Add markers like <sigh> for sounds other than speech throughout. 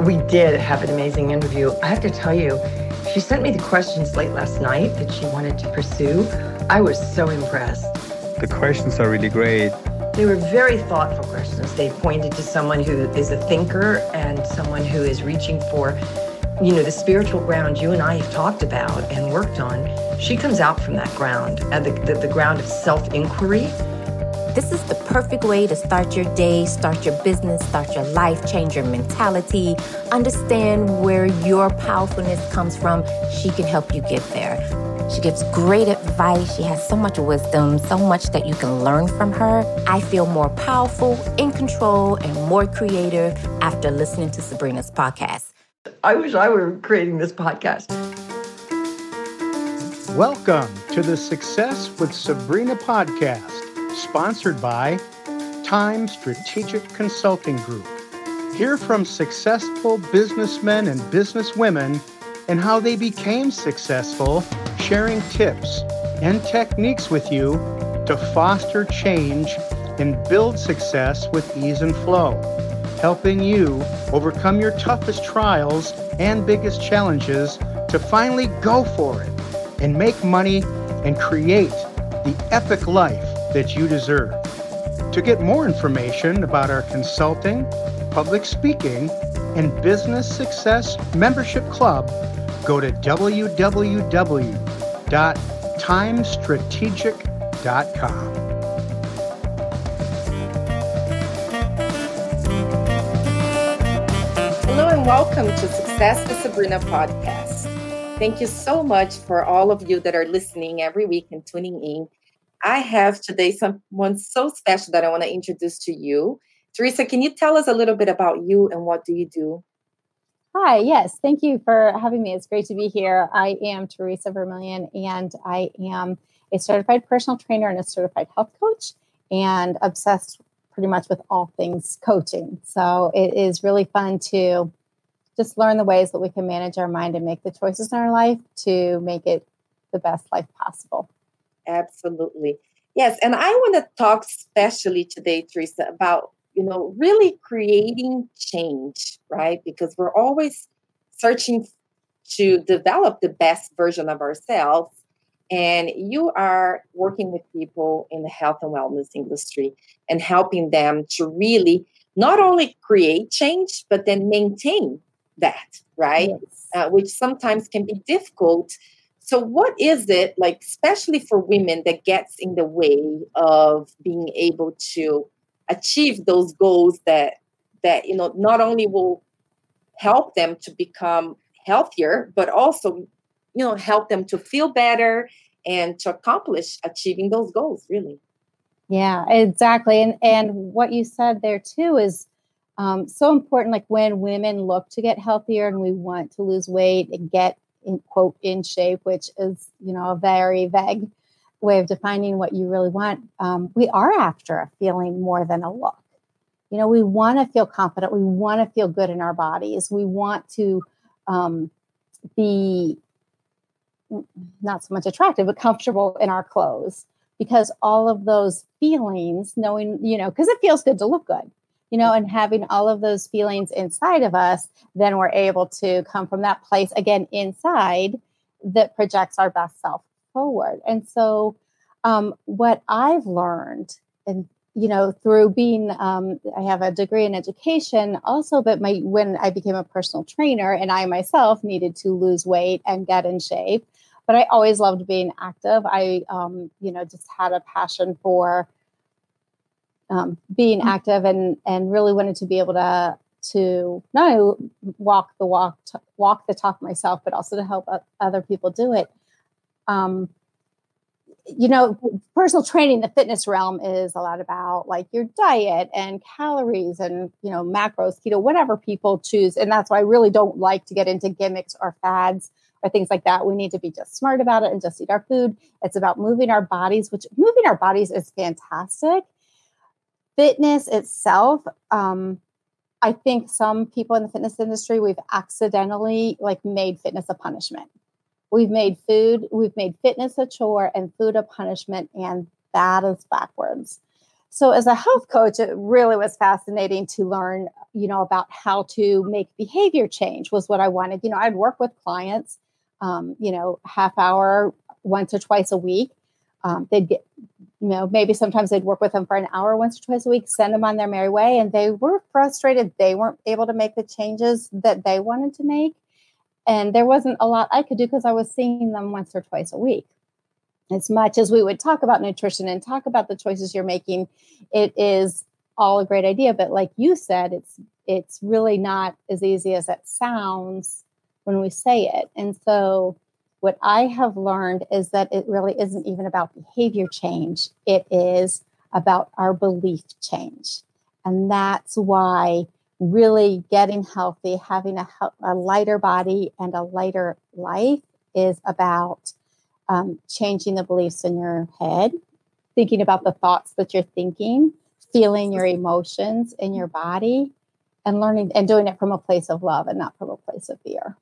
We did have an amazing interview. I have to tell you, she sent me the questions late last night that she wanted to pursue. I was so impressed. The questions are really great. They were very thoughtful questions. They pointed to someone who is a thinker and someone who is reaching for, you know, the spiritual ground you and I have talked about and worked on. She comes out from that ground, uh, the, the, the ground of self inquiry this is the perfect way to start your day, start your business, start your life, change your mentality, understand where your powerfulness comes from. She can help you get there. She gives great advice. She has so much wisdom, so much that you can learn from her. I feel more powerful, in control, and more creative after listening to Sabrina's podcast. I wish I were creating this podcast. Welcome to the Success with Sabrina podcast sponsored by Time Strategic Consulting Group. Hear from successful businessmen and businesswomen and how they became successful, sharing tips and techniques with you to foster change and build success with ease and flow, helping you overcome your toughest trials and biggest challenges to finally go for it and make money and create the epic life that you deserve. To get more information about our consulting, public speaking, and business success membership club, go to www.timestrategic.com. Hello and welcome to Success with Sabrina podcast. Thank you so much for all of you that are listening every week and tuning in I have today someone so special that I want to introduce to you. Teresa, can you tell us a little bit about you and what do you do? Hi, yes, thank you for having me. It's great to be here. I am Teresa Vermillion, and I am a certified personal trainer and a certified health coach, and obsessed pretty much with all things coaching. So it is really fun to just learn the ways that we can manage our mind and make the choices in our life to make it the best life possible. Absolutely. Yes. And I want to talk especially today, Teresa, about, you know, really creating change, right? Because we're always searching to develop the best version of ourselves. And you are working with people in the health and wellness industry and helping them to really not only create change, but then maintain that, right? Yes. Uh, which sometimes can be difficult so, what is it like, especially for women, that gets in the way of being able to achieve those goals that that you know not only will help them to become healthier, but also you know help them to feel better and to accomplish achieving those goals. Really. Yeah, exactly. And and what you said there too is um, so important. Like when women look to get healthier and we want to lose weight and get in quote in shape, which is you know a very vague way of defining what you really want. Um, we are after a feeling more than a look. You know, we want to feel confident. We want to feel good in our bodies. We want to um, be not so much attractive, but comfortable in our clothes because all of those feelings, knowing, you know, because it feels good to look good you know, and having all of those feelings inside of us, then we're able to come from that place again inside that projects our best self forward. And so, um, what I've learned, and you know, through being, um, I have a degree in education also, but my when I became a personal trainer and I myself needed to lose weight and get in shape, but I always loved being active. I, um, you know, just had a passion for um, being mm. active and and really wanted to be able to to not only walk the walk walk the talk myself, but also to help other people do it. Um, you know, personal training, the fitness realm is a lot about like your diet and calories and you know macros, keto, whatever people choose, and that's why I really don't like to get into gimmicks or fads or things like that. We need to be just smart about it and just eat our food. It's about moving our bodies, which moving our bodies is fantastic fitness itself um, i think some people in the fitness industry we've accidentally like made fitness a punishment. We've made food we've made fitness a chore and food a punishment and that is backwards. So as a health coach it really was fascinating to learn you know about how to make behavior change was what i wanted. You know i'd work with clients um, you know half hour once or twice a week. Um, they'd get you know maybe sometimes they'd work with them for an hour once or twice a week send them on their merry way and they were frustrated. They weren't able to make the changes that they wanted to make and there wasn't a lot i could do because i was seeing them once or twice a week. As much as we would talk about nutrition and talk about the choices you're making it is all a great idea but like you said it's it's really not as easy as it sounds when we say it. And so what i have learned is that it really isn't even about behavior change it is about our belief change and that's why really getting healthy having a, a lighter body and a lighter life is about um, changing the beliefs in your head, thinking about the thoughts that you're thinking, feeling your emotions in your body, and learning and doing it from a place of love and not from a place of fear.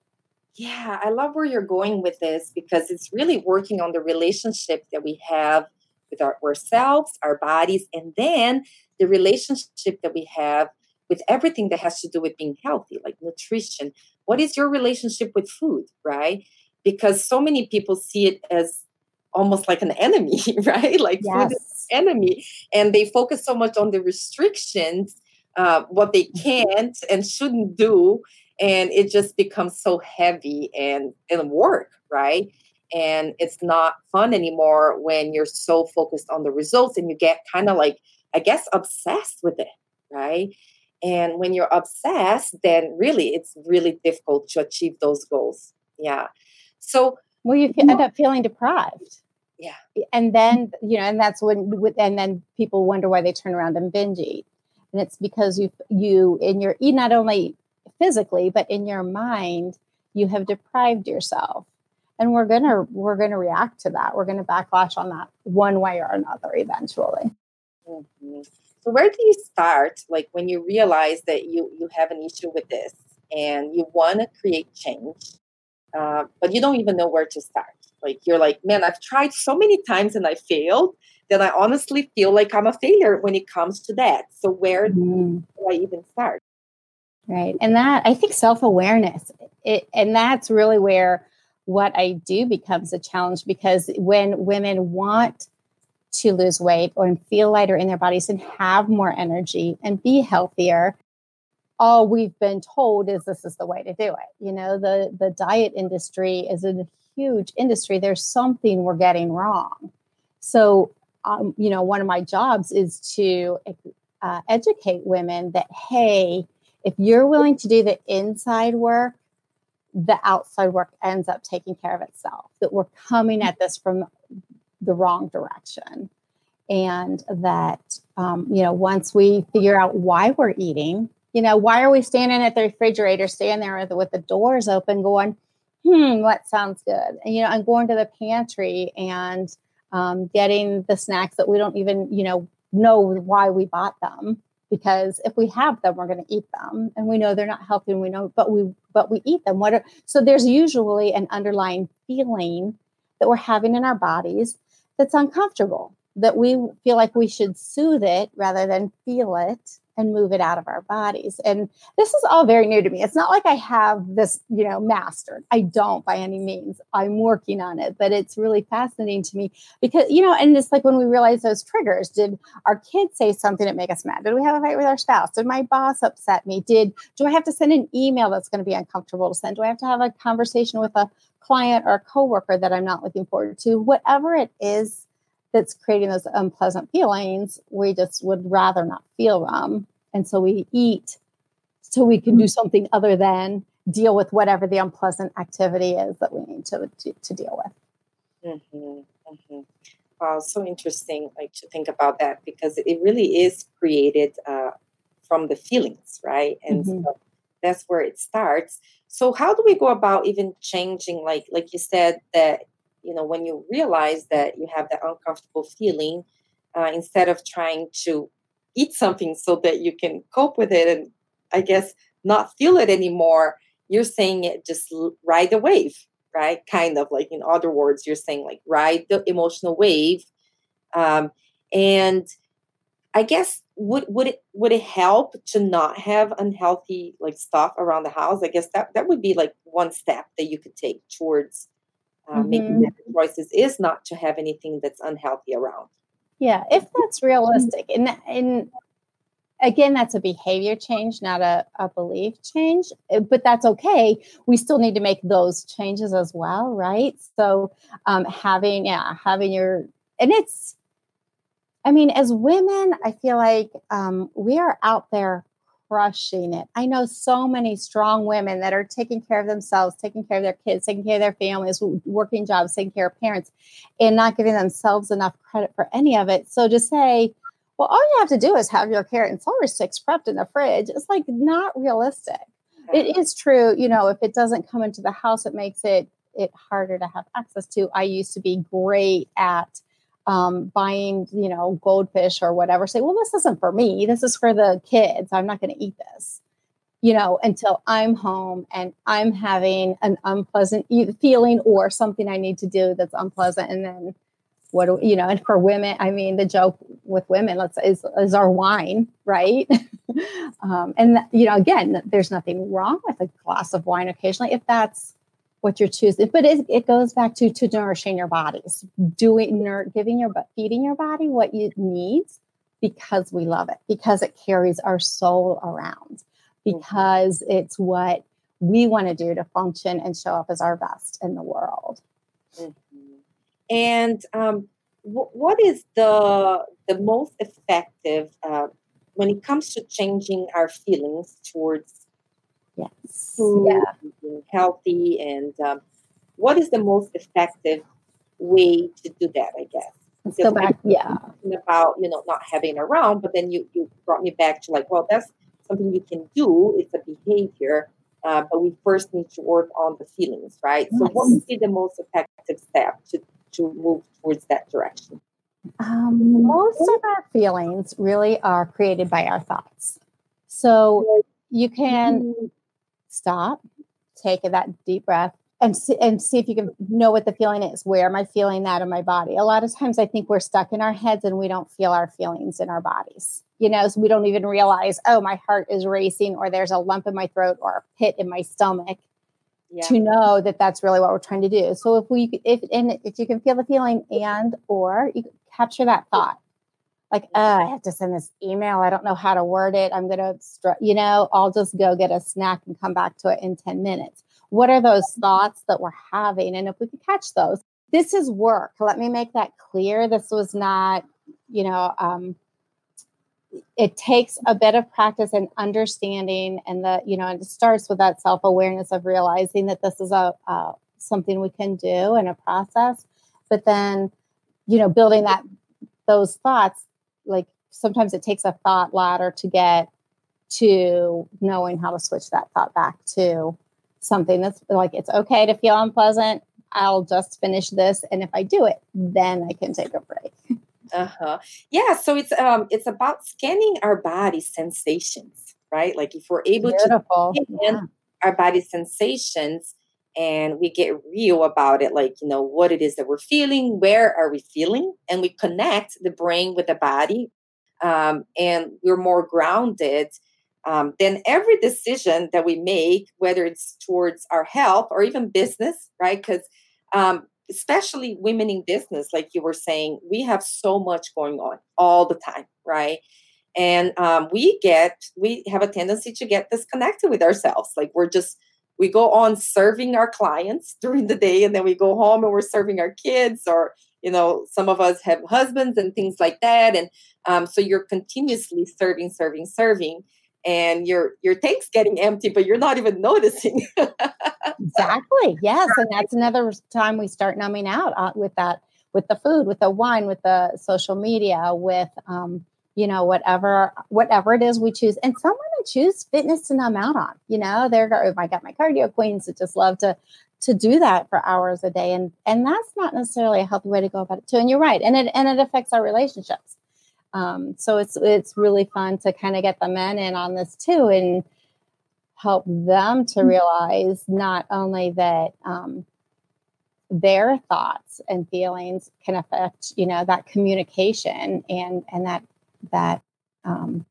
Yeah, I love where you're going with this because it's really working on the relationship that we have with our, ourselves, our bodies, and then the relationship that we have with everything that has to do with being healthy, like nutrition. What is your relationship with food, right? because so many people see it as almost like an enemy, <laughs> right? Like yes. food is an enemy, and they focus so much on the restrictions, uh, what they mm-hmm. can't and shouldn't do, and it just becomes so heavy and and work, right? And it's not fun anymore when you're so focused on the results, and you get kind of like, I guess, obsessed with it, right? And when you're obsessed, then really it's really difficult to achieve those goals. Yeah. So, well, you end up feeling deprived. Yeah. And then, you know, and that's when, and then people wonder why they turn around and binge eat. And it's because you, you, in your, eat not only physically, but in your mind, you have deprived yourself. And we're going to, we're going to react to that. We're going to backlash on that one way or another eventually. Mm-hmm. So where do you start? Like when you realize that you, you have an issue with this and you want to create change, uh, but you don't even know where to start. Like you're like, man, I've tried so many times and I failed that I honestly feel like I'm a failure when it comes to that. So where mm-hmm. do I even start? Right, and that I think self awareness, and that's really where what I do becomes a challenge because when women want to lose weight or feel lighter in their bodies and have more energy and be healthier, all we've been told is this is the way to do it. You know, the the diet industry is a huge industry. There's something we're getting wrong. So, um, you know, one of my jobs is to uh, educate women that hey, if you're willing to do the inside work, the outside work ends up taking care of itself. That we're coming at this from the wrong direction, and that um, you know, once we figure out why we're eating you know, why are we standing at the refrigerator, standing there with, with the doors open, going, hmm, what sounds good? And, you know, and going to the pantry and um, getting the snacks that we don't even, you know, know why we bought them. Because if we have them, we're going to eat them, and we know they're not healthy, and we know, but we but we eat them. What are, so there's usually an underlying feeling that we're having in our bodies that's uncomfortable. That we feel like we should soothe it rather than feel it and move it out of our bodies. And this is all very new to me. It's not like I have this, you know, mastered. I don't by any means. I'm working on it, but it's really fascinating to me because, you know, and it's like when we realize those triggers, did our kids say something that make us mad? Did we have a fight with our spouse? Did my boss upset me? Did do I have to send an email that's going to be uncomfortable to send? Do I have to have a conversation with a client or a coworker that I'm not looking forward to? Whatever it is that's creating those unpleasant feelings, we just would rather not feel them. And so we eat so we can do something other than deal with whatever the unpleasant activity is that we need to, to, to deal with. Mm-hmm, mm-hmm. Wow, so interesting like to think about that because it really is created uh, from the feelings, right? And mm-hmm. so that's where it starts. So how do we go about even changing like like you said that you know when you realize that you have that uncomfortable feeling uh, instead of trying to eat something so that you can cope with it and i guess not feel it anymore you're saying it just ride the wave right kind of like in other words you're saying like ride the emotional wave um, and I guess would would it would it help to not have unhealthy like stuff around the house? I guess that that would be like one step that you could take towards uh, mm-hmm. making better choices is not to have anything that's unhealthy around. Yeah, if that's realistic, and and again, that's a behavior change, not a, a belief change, eh, but that's okay. We still need to make those changes as well, right? So um, having yeah, having your and it's I mean, as women, I feel like um, we are out there crushing it. I know so many strong women that are taking care of themselves, taking care of their kids, taking care of their families, working jobs, taking care of parents, and not giving themselves enough credit for any of it. So to say, well, all you have to do is have your carrot and celery sticks prepped in the fridge, it's like not realistic. It is true, you know, if it doesn't come into the house, it makes it it harder to have access to. I used to be great at um, buying, you know, goldfish or whatever, say, well, this isn't for me. This is for the kids. I'm not going to eat this, you know, until I'm home and I'm having an unpleasant feeling or something I need to do that's unpleasant. And then what, do, you know, and for women, I mean, the joke with women, let's is, is our wine, right? <laughs> um, and, you know, again, there's nothing wrong with a glass of wine occasionally if that's what you're choosing. But it, it goes back to to nourishing your bodies, doing giving your but feeding your body what it needs because we love it, because it carries our soul around, mm-hmm. because mm-hmm. it's what we want to do to function and show up as our best in the world. Mm-hmm. And um, w- what is the the most effective uh, when it comes to changing our feelings towards Yes. Food, yeah. healthy, and um, what is the most effective way to do that? I guess. Let's go back. Yeah. About you know not having around, but then you you brought me back to like, well, that's something you can do. It's a behavior, uh, but we first need to work on the feelings, right? Yes. So, what would be the most effective step to to move towards that direction? Um, most of our feelings really are created by our thoughts. So you can stop, take that deep breath, and see, and see if you can know what the feeling is. Where am I feeling that in my body? A lot of times, I think we're stuck in our heads and we don't feel our feelings in our bodies. You know, so we don't even realize, oh, my heart is racing, or there's a lump in my throat, or a pit in my stomach. Yeah. To know that that's really what we're trying to do. So if we, if and if you can feel the feeling, and or you capture that thought, like, oh, I have to send this email. I don't know how to word it. I'm going to, you know, I'll just go get a snack and come back to it in 10 minutes. What are those thoughts that we're having? And if we could catch those, this is work. Let me make that clear. This was not, you know, um, it takes a bit of practice and understanding and the you know and it starts with that self-awareness of realizing that this is a uh, something we can do and a process but then you know building that those thoughts like sometimes it takes a thought ladder to get to knowing how to switch that thought back to something that's like it's okay to feel unpleasant i'll just finish this and if i do it then i can take a break uh-huh yeah so it's um it's about scanning our body sensations right like if we're able Beautiful. to scan yeah. our body sensations and we get real about it like you know what it is that we're feeling where are we feeling and we connect the brain with the body um, and we're more grounded um, then every decision that we make whether it's towards our health or even business right? Because um, especially women in business like you were saying we have so much going on all the time right? And um, we get we have a tendency to get disconnected with ourselves like we're just we go on serving our clients <laughs> during the day and then we go home and we're serving our kids or you know some of us have husbands and things like that. And um, so you're continuously serving serving serving and your your tank's getting empty but you're not even <laughs> noticing. Exactly. Yes and that's another time we start numbing out uh, with that with the food with the wine with the social media with um, you know whatever whatever it is we choose and some women choose fitness to numb out on you know they're oh, i got my cardio queens that just love to to do that for hours a day and and that's not necessarily a healthy way to go about it too and you're right and it and it affects our relationships um, so it's it's really fun to kind of get the men in on this too and help them to mm-hmm. realize not only that um, their thoughts and feelings can affect you know that communication and and that that um,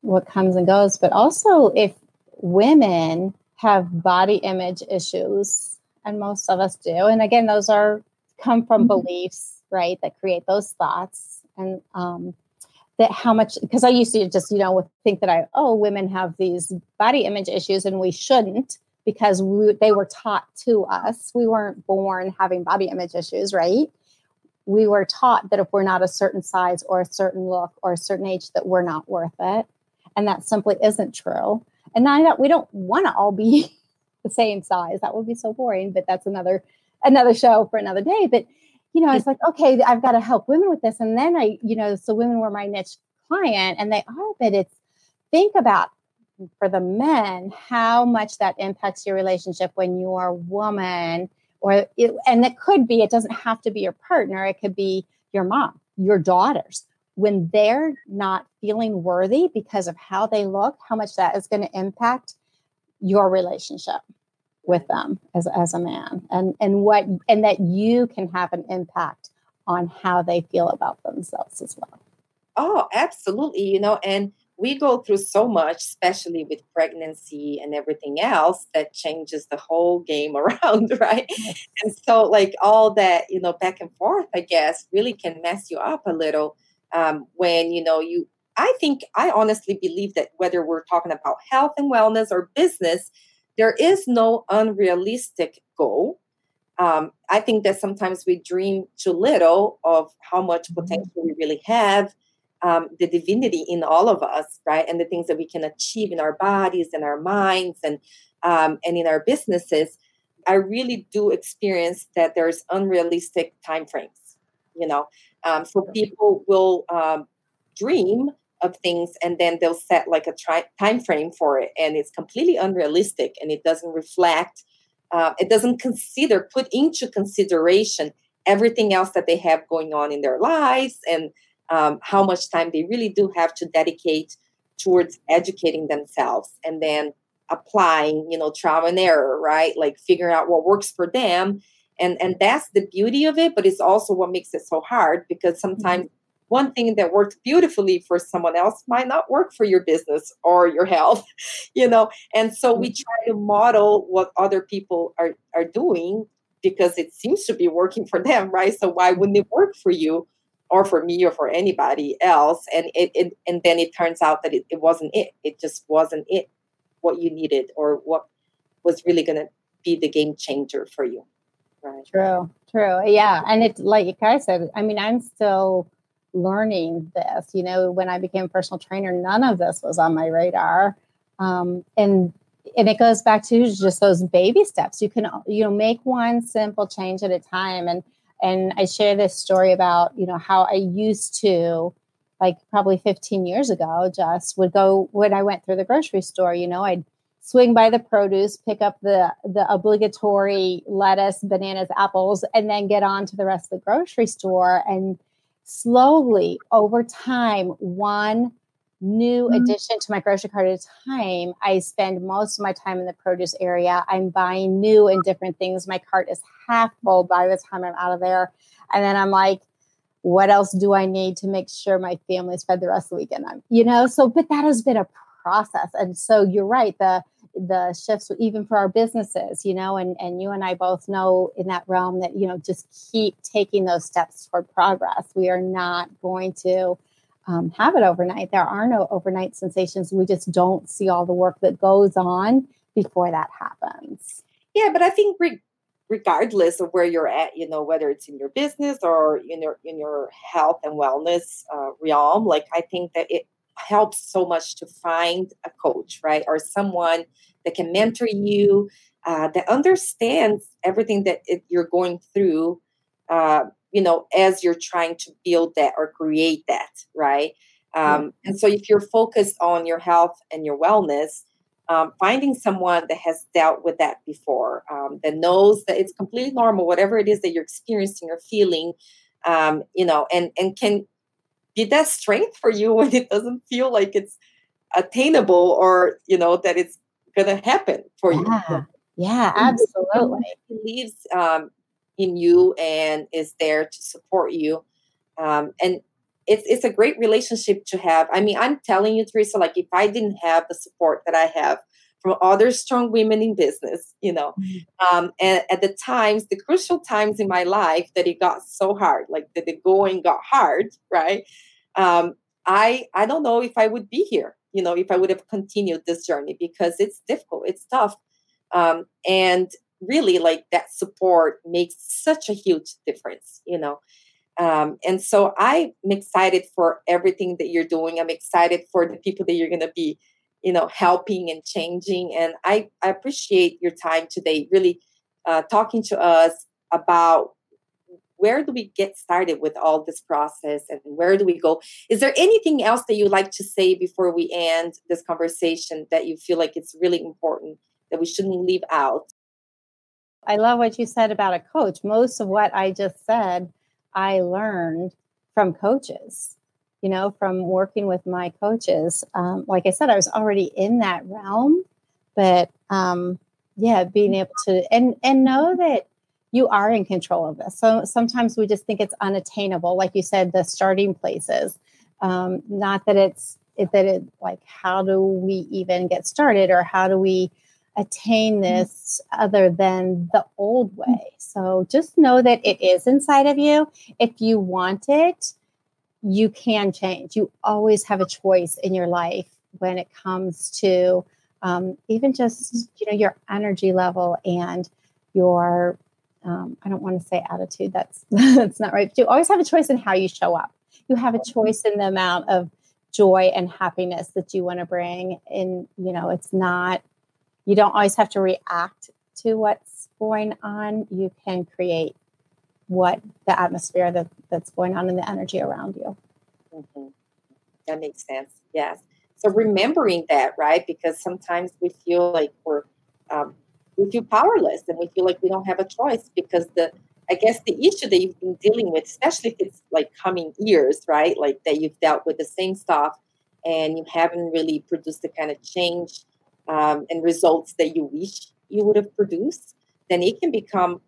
what comes and goes, but also if women have body image issues, and most of us do, and again, those are come from mm-hmm. beliefs, right, that create those thoughts, and um, that how much because I used to just you know would think that I oh women have these body image issues and we shouldn't because we, they were taught to us. We weren't born having body image issues, right? We were taught that if we're not a certain size or a certain look or a certain age, that we're not worth it. And that simply isn't true. And not that we don't want to all be <laughs> the same size. That would be so boring, but that's another another show for another day. But you know, it's like, okay, I've got to help women with this. And then I, you know, so women were my niche client and they are, but it's think about for the men how much that impacts your relationship when you're a woman or it, and it could be it doesn't have to be your partner it could be your mom your daughters. When they're not feeling worthy because of how they look how much that is going to impact your relationship with them as, as a man and and what and that you can have an impact on how they feel about themselves as well. Oh absolutely you know and we go through so much, especially with pregnancy and everything else, that changes the whole game <laughs> around, right? And so, like all that, you know, back and forth, I guess, really can mess you up a little um, when you know you. I think I honestly believe that whether we're talking about health and wellness or business, there is no unrealistic goal. Um, I think that sometimes we dream too little of how much mm-hmm. potential we really have um, the divinity in all of us, right? And the things that we can achieve in our bodies and our minds and um, and in our businesses. I really do experience that there's unrealistic time frames. You know, um, so people will um, dream of things and then they'll set like a tri- time frame for it, and it's completely unrealistic, and it doesn't reflect. Uh, it doesn't consider put into consideration everything else that they have going on in their lives and um, how much time they really do have to dedicate towards educating themselves and then applying you know trial and error right? Like figuring out what works for them. And and that's the beauty of it but it's also what makes it so hard because sometimes mm-hmm. one thing that works beautifully for someone else might not work for your business or your health <laughs> you know? And so we mm-hmm. try to model what other people are are doing because it seems to be working for them right? So why wouldn't it work for you or for me or for anybody else and it, it and then it turns out that it, it wasn't it. It just wasn't it what you needed or what was really going to be the game changer for you. Right. True true. Yeah and it's like i said i mean i'm still learning this you know when i became a personal trainer none of this was on my radar. Um, and and it goes back to just those baby steps. You can you know make one simple change at a time and and I share this story about, you know, how I used to, like probably 15 years ago, just would go when I went through the grocery store, you know, I'd swing by the produce, pick up the the obligatory lettuce, bananas, apples, and then get on to the rest of the grocery store. And slowly over time, one new mm-hmm. addition to my grocery cart at a time. I spend most of my time in the produce area. I'm buying new and different things. My cart is half full by the time I'm out of there. And then I'm like, what else do I need to make sure my family's fed the rest of the weekend? I'm, you know, so but that has been a process. And so you're right, the the shifts even for our businesses, you know, and and you and I both know in that realm that, you know, just keep taking those steps toward progress. We are not going to um, have it overnight. There are no overnight sensations. We just don't see all the work that goes on before that happens. Yeah, but I think re- regardless of where you're at, you know, whether it's in your business or in your in your health and wellness uh, realm, like I think that it helps so much to find a coach, right, or someone that can mentor you, uh, that understands everything that it, you're going through. Uh, you know, as you're trying to build that or create that, right? Um, and so if you're focused on your health and your wellness, um, finding someone that has dealt with that before, um, that knows that it's completely normal, whatever it is that you're experiencing or feeling, um, you know, and and can be that strength for you <laughs> when it doesn't feel like it's attainable or you know that it's gonna happen for yeah. you. Yeah, absolutely. Believes um, in you and is there to support you. Um, and it's it's a great relationship to have. I mean, I'm telling you, Teresa, like if I didn't have the support that I have from other strong women in business, you know, mm-hmm. um, and at the times, the crucial times in my life that it got so hard, like that the going got hard, right? Um, I I don't know if I would be here, you know, if I would have continued this journey because it's difficult, it's tough, um, and really like that support makes such a huge difference, you know. Um, and so I'm excited for everything that you're doing. I'm excited for the people that you're going to be, you know, helping and changing. And I, I appreciate your time today, really uh, talking to us about where do we get started with all this process and where do we go is there anything else that you'd like to say before we end this conversation that you feel like it's really important that we shouldn't leave out i love what you said about a coach most of what i just said I learned from coaches, you know, from working with my coaches. Um, like I said, I was already in that realm, but um, yeah, being able to and and know that you are in control of this. So sometimes we just think it's unattainable, like you said, the starting places. Um, not that it's it, that it like how do we even get started or how do we attain mm-hmm. this other than the old way. So just know that it is inside of you. If you want it, you can change. You always have a choice in your life when it comes to um, even just you know your energy level and your um, I don't want to say attitude. That's <laughs> that's not right. But you always have a choice in how you show up. You have a choice in the amount of joy and happiness that you want to bring. And you know, it's not you don't always have to react to what's going on. You can create what the atmosphere that, that's going on in the energy around you. Mm-hmm. That makes sense. Yes. So remembering that, right? Because sometimes we feel like we're um, we feel powerless and we feel like we don't have a choice because the I guess the issue that you've been dealing with, especially if it's like coming years, right? Like that you've dealt with the same stuff and you haven't really produced the kind of change um, and results that you wish you would have produced, then it can become,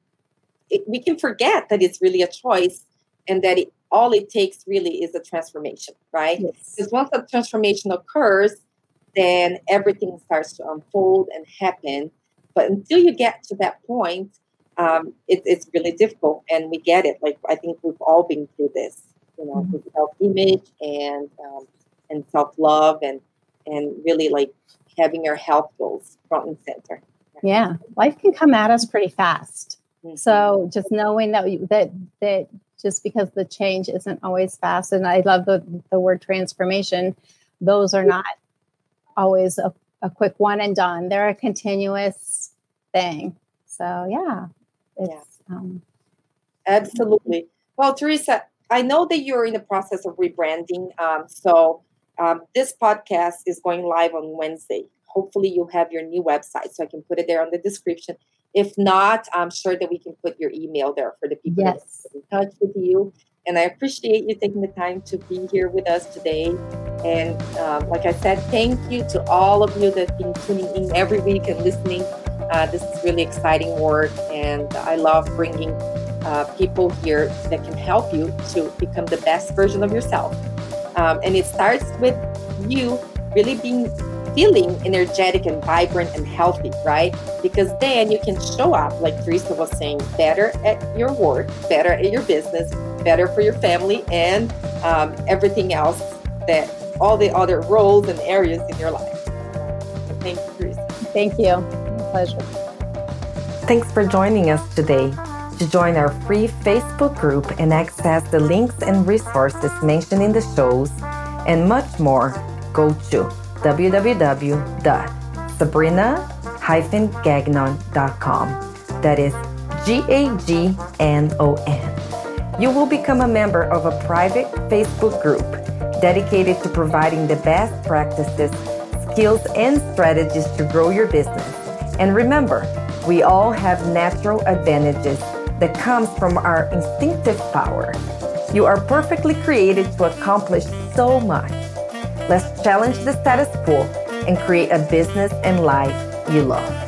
it, we can forget that it's really a choice and that it, all it takes really is a transformation, right? Yes. Because once a transformation occurs, then everything starts to unfold and happen. But until you get to that point, um, it, it's really difficult, and we get it. Like I think we've all been through this, you know, mm-hmm. with self-image and um, and self-love, and and really like having your health goals front and center. Yeah, life can come at us pretty fast. Mm-hmm. So just knowing that that that just because the change isn't always fast, and I love the the word transformation. Those are not always a, a quick one and done. They're a continuous thing. So yeah, yeah. Um, absolutely. Well, Teresa, I know that you're in the process of rebranding. Um, so um, this podcast is going live on Wednesday. Hopefully, you have your new website, so I can put it there on the description. If not, I'm sure that we can put your email there for the people yes. in touch with you. And I appreciate you taking the time to be here with us today. And um, like I said, thank you to all of you that have been tuning in every week and listening. Uh, this is really exciting work, and I love bringing uh, people here that can help you to become the best version of yourself. Um, and it starts with you really being feeling energetic and vibrant and healthy, right? Because then you can show up, like Teresa was saying, better at your work, better at your business, better for your family, and um, everything else that all the other roles and areas in your life. So thank you, Teresa. Thank you. My pleasure. Thanks for joining us today. To join our free Facebook group and access the links and resources mentioned in the shows and much more, go to www.sabrina-gagnon.com. That is G A G N O N. You will become a member of a private Facebook group dedicated to providing the best practices, skills, and strategies to grow your business. And remember, we all have natural advantages that comes from our instinctive power. You are perfectly created to accomplish so much. Let's challenge the status quo and create a business and life you love.